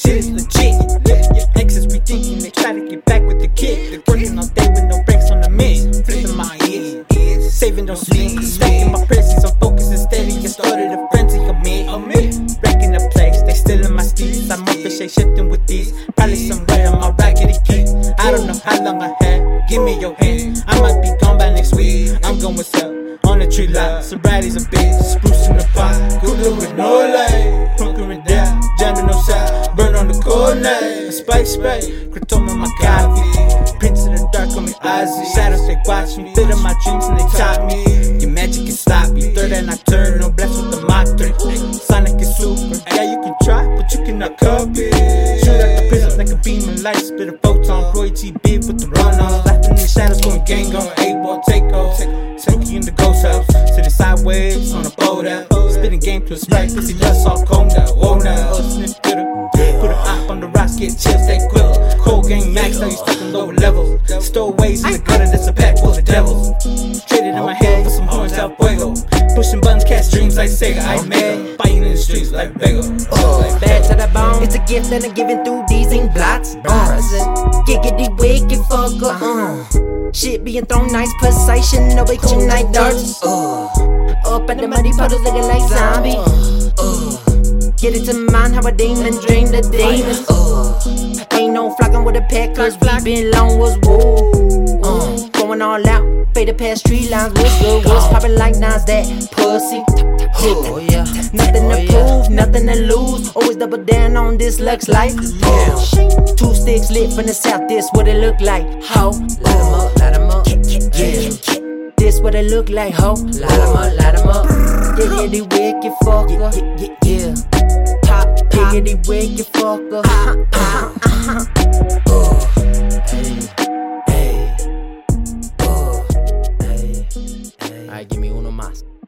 shit is legit. Your exes be thinking they try to get back with the kid. They're working all day with no breaks on the mid. Flipping my ears, saving no sleep. Stacking my presses, I'm focused steady You started a frenzy, I'm in. Breaking the place, they still in my steeds. I'm up and shifting with these. Probably somewhere in my raggedy key. I don't know how long I had. Give me your hand. I might be gone by next week. I'm going south on the tree lot. Sobriety's a bitch, sprucing the pot. Google with no light. Coordinate. Spice spray, Kratoma my coffee. Prince in the dark on me, Ozzy. Shadows they watch me, fit in my dreams and they chop me. Your magic can stop me. Third and I turn, no blessed with the Mach 3. Sonic is super. Yeah, you can try, but you cannot copy. Shoot at the prism like a beam of light. Spit a photon. Roy G. Biv with the run on. Laughing in the shadows, going gang on. A-ball take off. Take you in the ghost house. Sitting sideways on a boat out. Spitting game to a sprite. Pussy dust all cold now. Whoa now. Stowaways in the gutter, that's a pack full of devils. Traded in my head for some horns out fuego. Pushing buttons, cast dreams like Sega. I mad, fighting in the streets like Vega. Like Bad to the bone. It's a gift that I'm giving through these ink blots. Uh, giggity wicked fucker. Uh. Shit being thrown nice, precision, no cool night darts. Uh. Up at the muddy puddles looking like zombie. Uh. Get it to mind how I a demon dream the demons. Uh. Ain't no flocking with a pack, cause we been long was woo. Uh. Going all out, faded past tree lines, what's good, what's poppin' like Nas, that pussy. Oh yeah, nothing to prove, nothing to lose. Always double down on this Lux life. Uh. Two sticks lit from the south, this what it look like. Ho, light 'em up, light 'em up. Yeah, this what it look like. Ho, light 'em up, light 'em up. Yeah, yeah, the wicked fucker. Yeah, yeah, yeah. Pop, pop. Yeah, the wicked fucker. más.